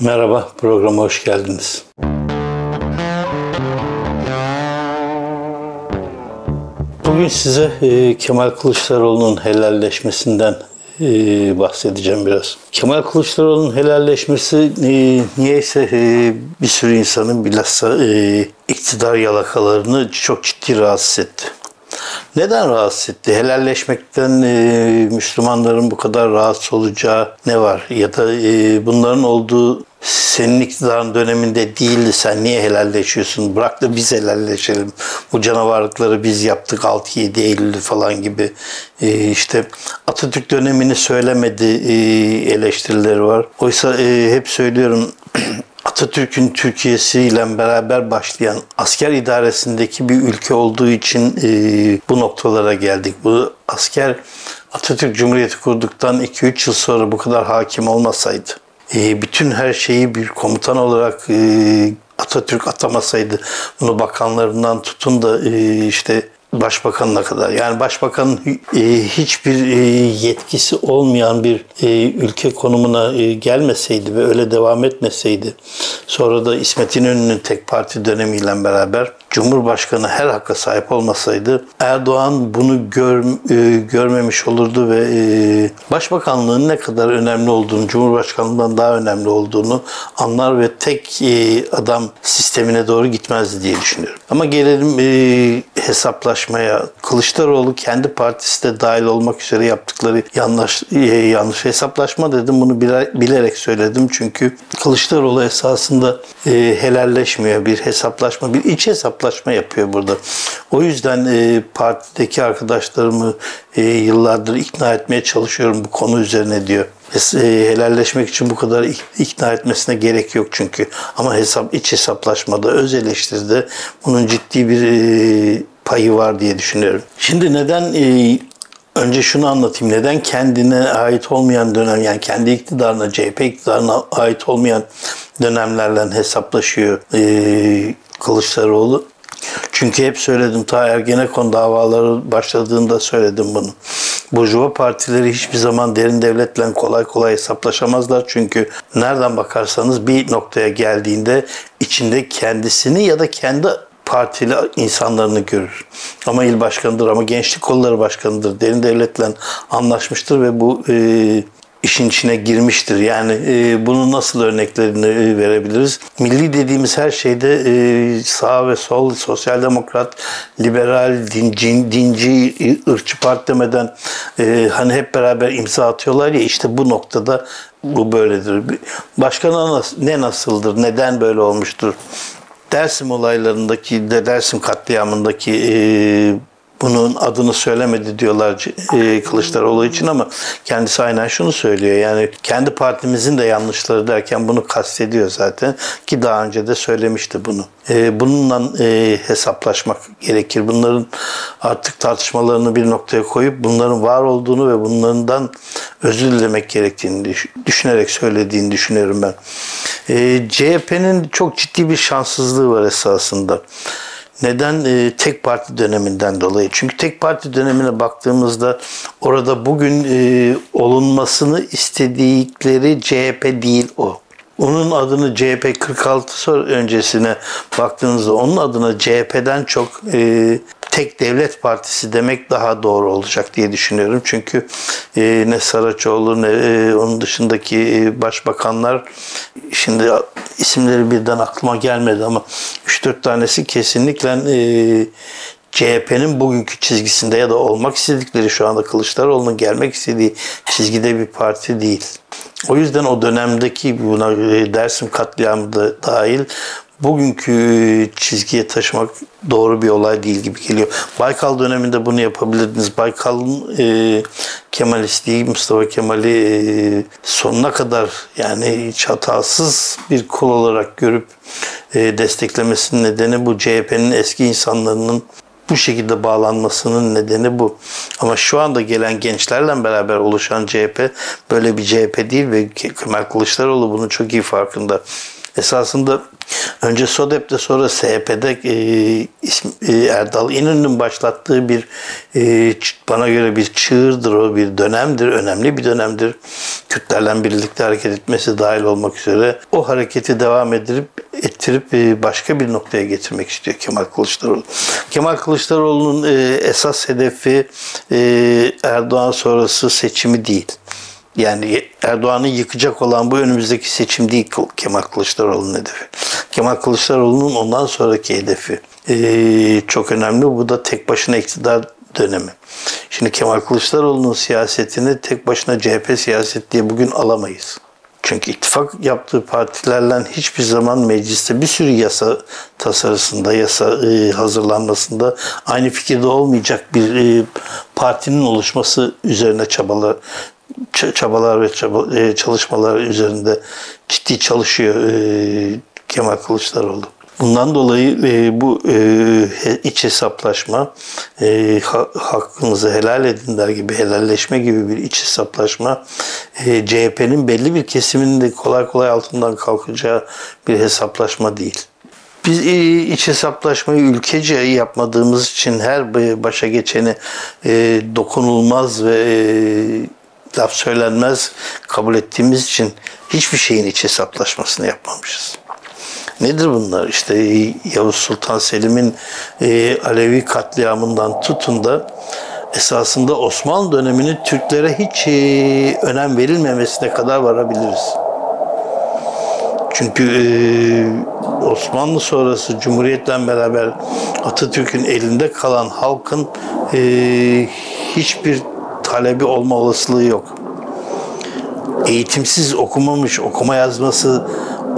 Merhaba, programa hoş geldiniz. Bugün size e, Kemal Kılıçdaroğlu'nun helalleşmesinden e, bahsedeceğim biraz. Kemal Kılıçdaroğlu'nun helalleşmesi e, niyeyse e, bir sürü insanın bilhassa e, iktidar yalakalarını çok ciddi rahatsız etti. Neden rahatsız etti? Helalleşmekten e, Müslümanların bu kadar rahatsız olacağı ne var? Ya da e, bunların olduğu senin iktidarın döneminde değildi sen niye helalleşiyorsun? Bırak da biz helalleşelim. Bu canavarlıkları biz yaptık 6-7 Eylül falan gibi. E, işte Atatürk dönemini söylemedi e, eleştirileri var. Oysa e, hep söylüyorum Atatürk'ün Türkiye'si ile beraber başlayan asker idaresindeki bir ülke olduğu için e, bu noktalara geldik. Bu asker Atatürk Cumhuriyeti kurduktan 2-3 yıl sonra bu kadar hakim olmasaydı, bütün her şeyi bir komutan olarak e, Atatürk atamasaydı, bunu bakanlarından tutun da e, işte başbakanına kadar. Yani başbakanın e, hiçbir yetkisi olmayan bir ülke konumuna gelmeseydi ve öyle devam etmeseydi sonra da İsmet İnönü'nün tek parti dönemiyle beraber Cumhurbaşkanı her hakka sahip olmasaydı Erdoğan bunu gör, e, görmemiş olurdu ve e, başbakanlığın ne kadar önemli olduğunu, Cumhurbaşkanlığından daha önemli olduğunu anlar ve tek e, adam sistemine doğru gitmezdi diye düşünüyorum. Ama gelelim e, hesaplaşmaya. Kılıçdaroğlu kendi partisi de dahil olmak üzere yaptıkları yanlış, e, yanlış hesaplaşma dedim. Bunu bilerek söyledim çünkü Kılıçdaroğlu esasında e, helalleşmiyor. Bir hesaplaşma, bir iç hesaplaşma yapıyor burada. O yüzden e, partideki arkadaşlarımı e, yıllardır ikna etmeye çalışıyorum bu konu üzerine diyor. E, helalleşmek için bu kadar ikna etmesine gerek yok çünkü. Ama hesap iç hesaplaşmada, öz eleştiride bunun ciddi bir e, payı var diye düşünüyorum. Şimdi neden e, önce şunu anlatayım. Neden kendine ait olmayan dönem yani kendi iktidarına, CHP iktidarına ait olmayan dönemlerle hesaplaşıyor e, Kılıçdaroğlu? Çünkü hep söyledim ta Ergenekon davaları başladığında söyledim bunu. Burjuva partileri hiçbir zaman derin devletle kolay kolay hesaplaşamazlar. Çünkü nereden bakarsanız bir noktaya geldiğinde içinde kendisini ya da kendi partili insanlarını görür. Ama il başkanıdır ama gençlik kolları başkanıdır. Derin devletle anlaşmıştır ve bu e, işin içine girmiştir. Yani e, bunun nasıl örneklerini e, verebiliriz? Milli dediğimiz her şeyde e, sağ ve sol, sosyal demokrat, liberal, dinci, dinci, ırkçı parti demeden e, hani hep beraber imza atıyorlar ya işte bu noktada bu böyledir. Başka ne nasıldır? Neden böyle olmuştur? Dersim olaylarındaki de Dersim katliamındaki e, bunun adını söylemedi diyorlar e, Kılıçdaroğlu için ama kendisi aynen şunu söylüyor. Yani kendi partimizin de yanlışları derken bunu kastediyor zaten ki daha önce de söylemişti bunu. E, bununla e, hesaplaşmak gerekir. Bunların artık tartışmalarını bir noktaya koyup bunların var olduğunu ve bunlardan özür dilemek gerektiğini düşünerek söylediğini düşünüyorum ben. E, CHP'nin çok ciddi bir şanssızlığı var esasında. Neden? E, tek parti döneminden dolayı. Çünkü tek parti dönemine baktığımızda orada bugün e, olunmasını istedikleri CHP değil o. Onun adını CHP 46 öncesine baktığınızda onun adına CHP'den çok e, tek devlet partisi demek daha doğru olacak diye düşünüyorum. Çünkü e, ne Saraçoğlu ne e, onun dışındaki e, başbakanlar şimdi isimleri birden aklıma gelmedi ama 3-4 tanesi kesinlikle e, CHP'nin bugünkü çizgisinde ya da olmak istedikleri şu anda Kılıçdaroğlu'nun gelmek istediği çizgide bir parti değil. O yüzden o dönemdeki buna e, Dersim katliamı da dahil bugünkü çizgiye taşımak doğru bir olay değil gibi geliyor. Baykal döneminde bunu yapabilirdiniz. Baykal'ın e, Kemalistliği, Mustafa Kemal'i e, sonuna kadar yani hiç bir kul olarak görüp e, desteklemesinin nedeni bu CHP'nin eski insanlarının bu şekilde bağlanmasının nedeni bu. Ama şu anda gelen gençlerle beraber oluşan CHP böyle bir CHP değil ve Kemal Kılıçdaroğlu bunun çok iyi farkında. Esasında önce SODEP'te sonra SHP'de e, ismi, e, Erdal İnönü'nün başlattığı bir e, bana göre bir çığırdır o bir dönemdir. Önemli bir dönemdir. Kürtlerle birlikte hareket etmesi dahil olmak üzere o hareketi devam edip ettirip e, başka bir noktaya getirmek istiyor Kemal Kılıçdaroğlu. Kemal Kılıçdaroğlu'nun e, esas hedefi e, Erdoğan sonrası seçimi değil. Yani Erdoğan'ı yıkacak olan bu önümüzdeki seçim değil Kemal Kılıçdaroğlu'nun hedefi. Kemal Kılıçdaroğlu'nun ondan sonraki hedefi ee, çok önemli. Bu da tek başına iktidar dönemi. Şimdi Kemal Kılıçdaroğlu'nun siyasetini tek başına CHP siyaset diye bugün alamayız. Çünkü ittifak yaptığı partilerle hiçbir zaman mecliste bir sürü yasa tasarısında, yasa e, hazırlanmasında aynı fikirde olmayacak bir e, partinin oluşması üzerine çabalar çabalar ve e, çalışmalar üzerinde ciddi çalışıyor e, Kemal Kılıçdaroğlu. Bundan dolayı e, bu e, iç hesaplaşma, ha, hakkınızı helal edin der gibi helalleşme gibi bir iç hesaplaşma CHP'nin belli bir kesiminin de kolay kolay altından kalkacağı bir hesaplaşma değil. Biz iç hesaplaşmayı ülkece yapmadığımız için her başa geçeni dokunulmaz ve laf söylenmez kabul ettiğimiz için hiçbir şeyin iç hesaplaşmasını yapmamışız. Nedir bunlar? İşte Yavuz Sultan Selim'in e, Alevi katliamından tutun da esasında Osmanlı döneminin Türklere hiç e, önem verilmemesine kadar varabiliriz. Çünkü e, Osmanlı sonrası Cumhuriyet'le beraber Atatürk'ün elinde kalan halkın e, hiçbir talebi olma olasılığı yok. Eğitimsiz okumamış, okuma yazması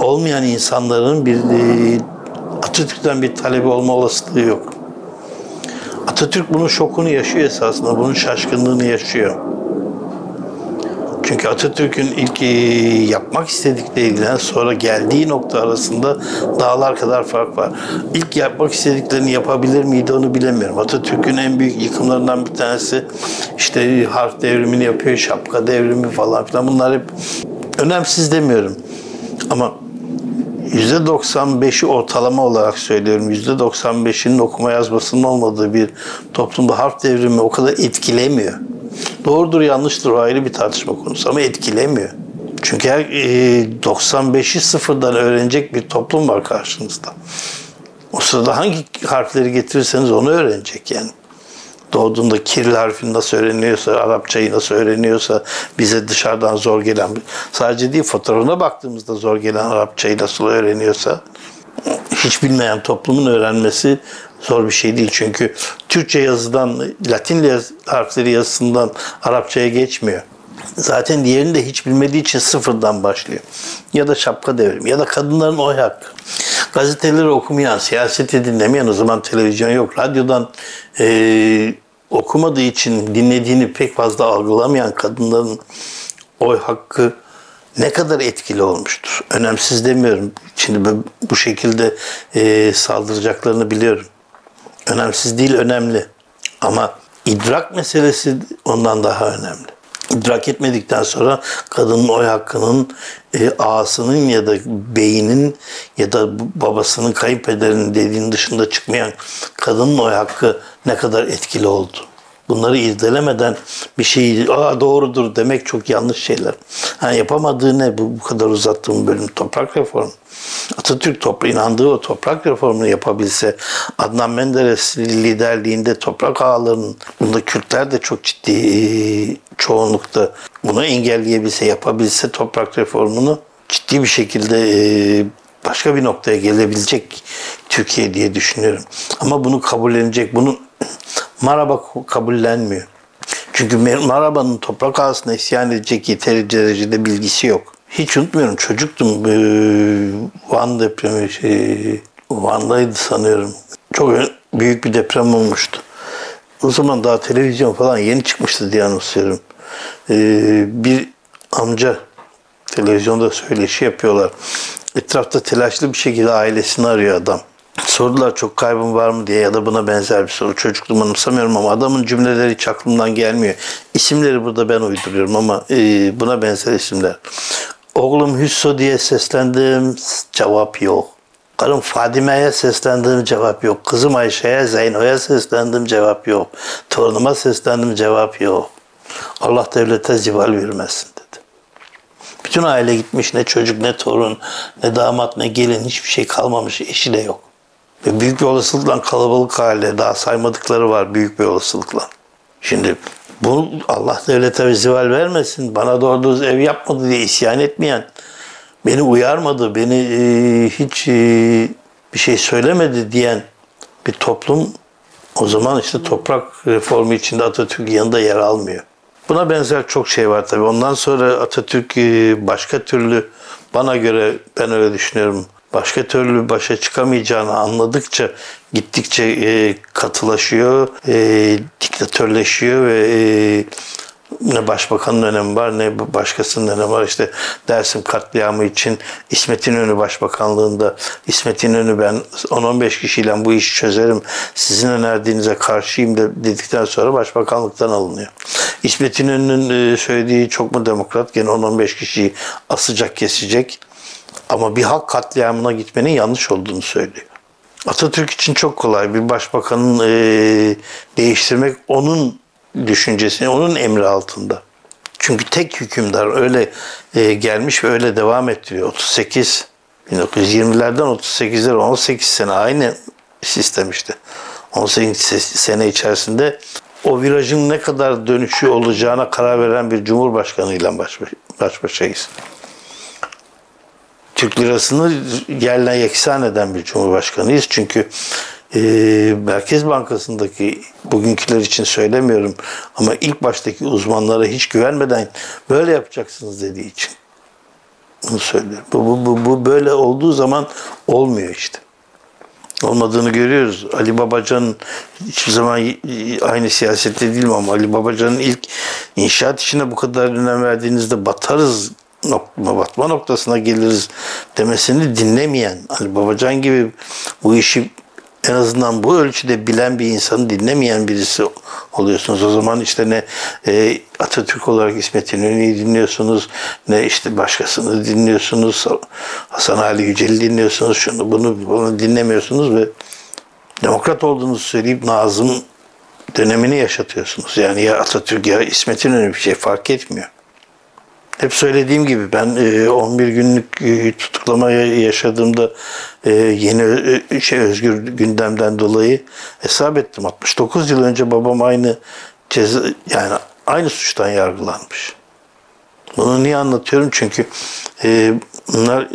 olmayan insanların bir e, Atatürk'ten bir talebi olma olasılığı yok. Atatürk bunun şokunu yaşıyor esasında, bunun şaşkınlığını yaşıyor. Çünkü Atatürk'ün ilk e, yapmak istedikleriyle sonra geldiği nokta arasında dağlar kadar fark var. İlk yapmak istediklerini yapabilir miydi onu bilemiyorum. Atatürk'ün en büyük yıkımlarından bir tanesi işte harf devrimini yapıyor, şapka devrimi falan filan. Bunlar hep önemsiz demiyorum. Ama %95'i ortalama olarak söylüyorum. %95'inin okuma yazmasının olmadığı bir toplumda harf devrimi o kadar etkilemiyor. Doğrudur yanlıştır o ayrı bir tartışma konusu ama etkilemiyor. Çünkü her, e, 95'i sıfırdan öğrenecek bir toplum var karşınızda. O sırada hangi harfleri getirirseniz onu öğrenecek yani doğduğunda Kiril harfini nasıl öğreniyorsa, Arapçayı nasıl öğreniyorsa bize dışarıdan zor gelen, sadece değil fotoğrafına baktığımızda zor gelen Arapçayı nasıl öğreniyorsa hiç bilmeyen toplumun öğrenmesi zor bir şey değil. Çünkü Türkçe yazıdan, Latin harfleri yazısından Arapçaya geçmiyor. Zaten diğerini de hiç bilmediği için sıfırdan başlıyor. Ya da şapka devrimi ya da kadınların oy hakkı. Gazeteleri okumayan, siyaseti dinlemeyen o zaman televizyon yok. Radyodan e, okumadığı için dinlediğini pek fazla algılamayan kadınların oy hakkı ne kadar etkili olmuştur. Önemsiz demiyorum. Şimdi bu şekilde e, saldıracaklarını biliyorum. Önemsiz değil, önemli. Ama idrak meselesi ondan daha önemli idrak etmedikten sonra kadının oy hakkının e, ağasının ya da beyinin ya da babasının kayınpederinin dediğin dışında çıkmayan kadının oy hakkı ne kadar etkili oldu. Bunları irdelemeden bir şeyi Aa, doğrudur demek çok yanlış şeyler. Ha, yapamadığı ne bu, bu kadar uzattığım bölüm toprak reformu. Atatürk topra inandığı o toprak reformunu yapabilse Adnan Menderes liderliğinde toprak ağlarının bunda Kürtler de çok ciddi e, çoğunlukta bunu engelleyebilse yapabilse toprak reformunu ciddi bir şekilde e, başka bir noktaya gelebilecek Türkiye diye düşünüyorum. Ama bunu kabullenecek, bunu Maraba kabullenmiyor. Çünkü Maraba'nın toprak ağasına isyan edecek yeteri derecede bilgisi yok. Hiç unutmuyorum çocuktum. Van depremi şey, Van'daydı sanıyorum. Çok büyük bir deprem olmuştu. O zaman daha televizyon falan yeni çıkmıştı diye anımsıyorum. Ee, bir amca televizyonda söyleşi yapıyorlar. Etrafta telaşlı bir şekilde ailesini arıyor adam. Sordular çok kaybım var mı diye ya da buna benzer bir soru. Çocukluğumu anımsamıyorum ama adamın cümleleri hiç aklımdan gelmiyor. İsimleri burada ben uyduruyorum ama e, buna benzer isimler. Oğlum Hüsso diye seslendim, cevap yok. Karım Fadime'ye seslendim, cevap yok. Kızım Ayşe'ye, Zeyno'ya seslendim, cevap yok. Torunuma seslendim, cevap yok. Allah devlete zival vermesin dedi. Bütün aile gitmiş, ne çocuk, ne torun, ne damat, ne gelin, hiçbir şey kalmamış, eşi de yok. Ve büyük bir olasılıkla kalabalık aile, daha saymadıkları var büyük bir olasılıkla. Şimdi bu Allah devlete bir zival vermesin. Bana doğru düz ev yapmadı diye isyan etmeyen, beni uyarmadı, beni e, hiç e, bir şey söylemedi diyen bir toplum o zaman işte toprak reformu içinde Atatürk yanında yer almıyor. Buna benzer çok şey var tabii. Ondan sonra Atatürk e, başka türlü bana göre ben öyle düşünüyorum. Başka türlü başa çıkamayacağını anladıkça gittikçe e, katılaşıyor, e, diktatörleşiyor ve e, ne başbakanın önemi var ne başkasının önemi var. İşte Dersim katliamı için İsmet İnönü başbakanlığında İsmet İnönü ben 10-15 kişiyle bu işi çözerim. Sizin önerdiğinize karşıyım de dedikten sonra başbakanlıktan alınıyor. İsmet İnönü'nün e, söylediği çok mu demokrat? Gene 10-15 kişiyi asacak kesecek. Ama bir halk katliamına gitmenin yanlış olduğunu söylüyor. Atatürk için çok kolay bir başbakanın e, değiştirmek onun düşüncesini, onun emri altında. Çünkü tek hükümdar öyle e, gelmiş ve öyle devam ettiriyor. 38 1920'lerden 38'lere 18 sene aynı sistem işte. 18 sene içerisinde o virajın ne kadar dönüşü olacağına karar veren bir cumhurbaşkanıyla baş, baş başayız. Türk lirasını yerle yeksan eden bir cumhurbaşkanıyız. Çünkü e, Merkez Bankası'ndaki bugünküler için söylemiyorum ama ilk baştaki uzmanlara hiç güvenmeden böyle yapacaksınız dediği için. Bunu söylüyorum. Bu, bu, bu, bu böyle olduğu zaman olmuyor işte. Olmadığını görüyoruz. Ali Babacan hiçbir zaman aynı siyasette değil mi ama Ali Babacan'ın ilk inşaat işine bu kadar önem verdiğinizde batarız nokta, batma noktasına geliriz demesini dinlemeyen Ali Babacan gibi bu işi en azından bu ölçüde bilen bir insanı dinlemeyen birisi oluyorsunuz. O zaman işte ne e, Atatürk olarak İsmet İnönü'yü dinliyorsunuz, ne işte başkasını dinliyorsunuz, Hasan Ali Yücel'i dinliyorsunuz, şunu bunu bunu dinlemiyorsunuz ve demokrat olduğunuzu söyleyip Nazım dönemini yaşatıyorsunuz. Yani ya Atatürk ya İsmet İnönü bir şey fark etmiyor. Hep söylediğim gibi ben 11 e, günlük e, tutuklama yaşadığımda e, yeni şey özgür gündemden dolayı hesap ettim. 69 yıl önce babam aynı ceza yani aynı suçtan yargılanmış. Bunu niye anlatıyorum? Çünkü bunlar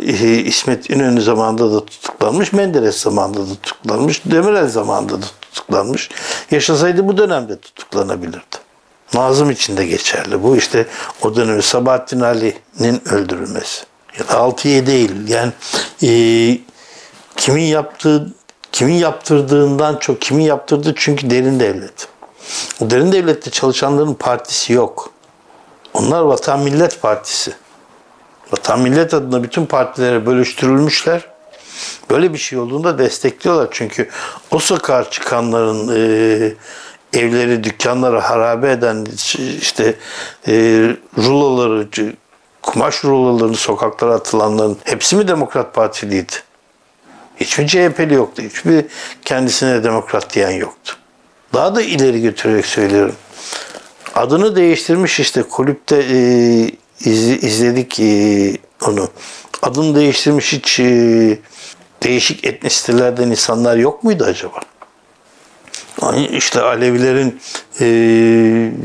İsmet İnönü zamanında da tutuklanmış, Menderes zamanında da tutuklanmış, Demirel zamanında da tutuklanmış. Yaşasaydı bu dönemde tutuklanabilirdi. Nazım için de geçerli. Bu işte o dönemi Sabahattin Ali'nin öldürülmesi. Ya da 6'ya değil. Yani e, kimin yaptığı kimin yaptırdığından çok kimin yaptırdığı çünkü derin devlet. O derin devlette çalışanların partisi yok. Onlar Vatan Millet Partisi. Vatan Millet adına bütün partilere bölüştürülmüşler. Böyle bir şey olduğunda destekliyorlar. Çünkü o sokağa çıkanların e, evleri, dükkanları harabe eden işte e, ruloları, kumaş rulolarını sokaklara atılanların hepsi mi Demokrat Partiliydi? Hiçbir CHP'li yoktu. Hiçbir kendisine demokrat diyen yoktu. Daha da ileri götürerek söylüyorum. Adını değiştirmiş işte kulüpte e, iz, izledik e, onu. Adını değiştirmiş hiç e, değişik etnisitelerden insanlar yok muydu acaba? İşte Alevilerin e,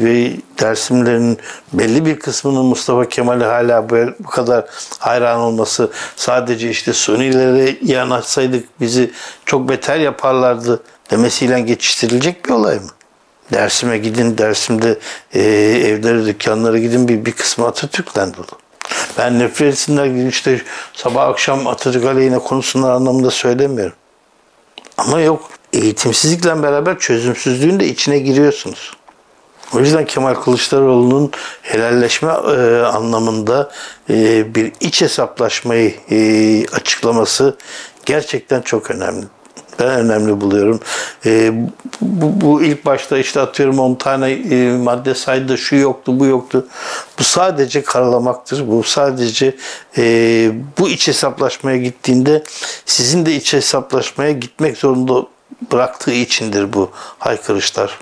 ve Dersimlerin belli bir kısmının Mustafa Kemal'e hala bu kadar hayran olması sadece işte Sunilere yanaşsaydık bizi çok beter yaparlardı demesiyle geçiştirilecek bir olay mı? Dersime gidin, Dersim'de e, evleri, dükkanlara gidin bir, bir kısmı Atatürk'ten dolu. Ben nefret etsinler işte sabah akşam Atatürk aleyhine konuşsunlar anlamında söylemiyorum. Ama yok eğitimsizlikle beraber çözümsüzlüğün de içine giriyorsunuz. O yüzden Kemal Kılıçdaroğlu'nun helalleşme e, anlamında e, bir iç hesaplaşmayı e, açıklaması gerçekten çok önemli. Ben önemli buluyorum. Bu, ilk başta işte atıyorum 10 tane madde saydı şu yoktu bu yoktu. Bu sadece karalamaktır. Bu sadece bu iç hesaplaşmaya gittiğinde sizin de iç hesaplaşmaya gitmek zorunda bıraktığı içindir bu haykırışlar.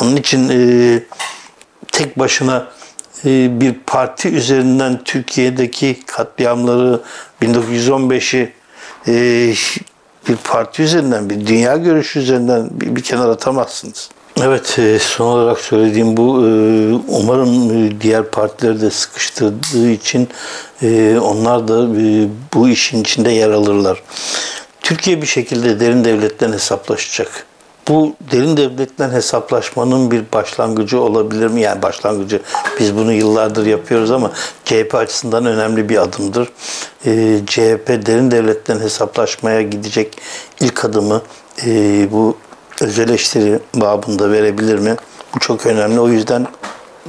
Onun için e, tek başına e, bir parti üzerinden Türkiye'deki katliamları 1915'i e, bir parti üzerinden, bir dünya görüşü üzerinden bir, bir kenara atamazsınız. Evet, e, son olarak söylediğim bu. E, umarım e, diğer partileri de sıkıştırdığı için onlar da bu işin içinde yer alırlar. Türkiye bir şekilde derin devletten hesaplaşacak. Bu derin devletten hesaplaşmanın bir başlangıcı olabilir mi? Yani başlangıcı biz bunu yıllardır yapıyoruz ama CHP açısından önemli bir adımdır. Ee, CHP derin devletten hesaplaşmaya gidecek ilk adımı e, bu öz eleştiri babında verebilir mi? Bu çok önemli. O yüzden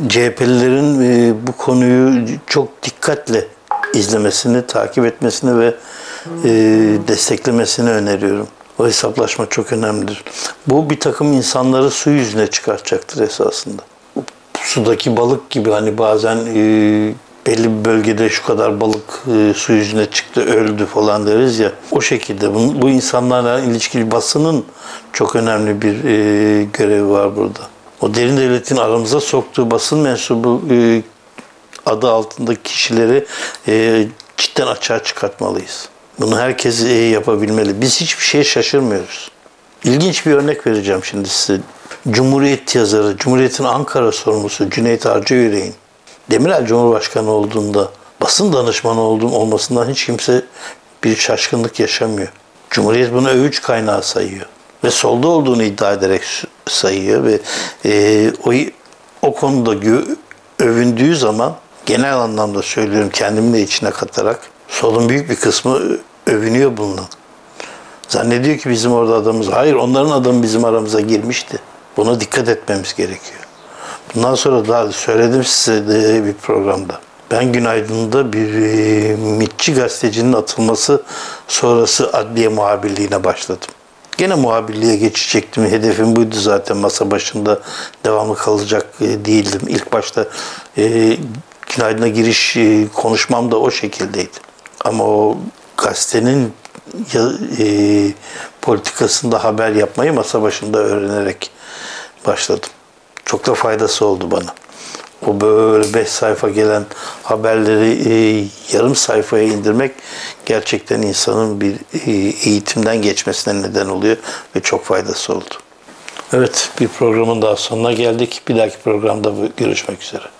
CHP'lilerin e, bu konuyu çok dikkatle izlemesini, takip etmesini ve e, desteklemesini öneriyorum. O hesaplaşma çok önemlidir. Bu bir takım insanları su yüzüne çıkartacaktır esasında. Sudaki balık gibi hani bazen e, belli bir bölgede şu kadar balık e, su yüzüne çıktı öldü falan deriz ya. O şekilde bu, bu insanlarla ilişkili basının çok önemli bir e, görevi var burada. O derin devletin aramıza soktuğu basın mensubu e, adı altındaki kişileri e, cidden açığa çıkartmalıyız. Bunu herkes yapabilmeli. Biz hiçbir şeye şaşırmıyoruz. İlginç bir örnek vereceğim şimdi size. Cumhuriyet yazarı, Cumhuriyet'in Ankara sorumlusu Cüneyt Arcayürek'in Demirel Cumhurbaşkanı olduğunda basın danışmanı olduğum olmasından hiç kimse bir şaşkınlık yaşamıyor. Cumhuriyet bunu övüç kaynağı sayıyor. Ve solda olduğunu iddia ederek sayıyor ve e, o, o konuda gö- övündüğü zaman genel anlamda söylüyorum kendimi de içine katarak solun büyük bir kısmı övünüyor bununla. Zannediyor ki bizim orada adamımız. Hayır onların adamı bizim aramıza girmişti. Buna dikkat etmemiz gerekiyor. Bundan sonra daha söyledim size de bir programda. Ben Günaydın'da bir e, mitçi gazetecinin atılması sonrası adliye muhabirliğine başladım. Gene muhabirliğe geçecektim. Hedefim buydu zaten. Masa başında devamlı kalacak e, değildim. İlk başta e, Günaydın'a giriş e, konuşmam da o şekildeydi. Ama o gazetenin e, politikasında haber yapmayı masa başında öğrenerek başladım. Çok da faydası oldu bana. O böyle beş sayfa gelen haberleri e, yarım sayfaya indirmek gerçekten insanın bir e, eğitimden geçmesine neden oluyor ve çok faydası oldu. Evet bir programın daha sonuna geldik. Bir dahaki programda görüşmek üzere.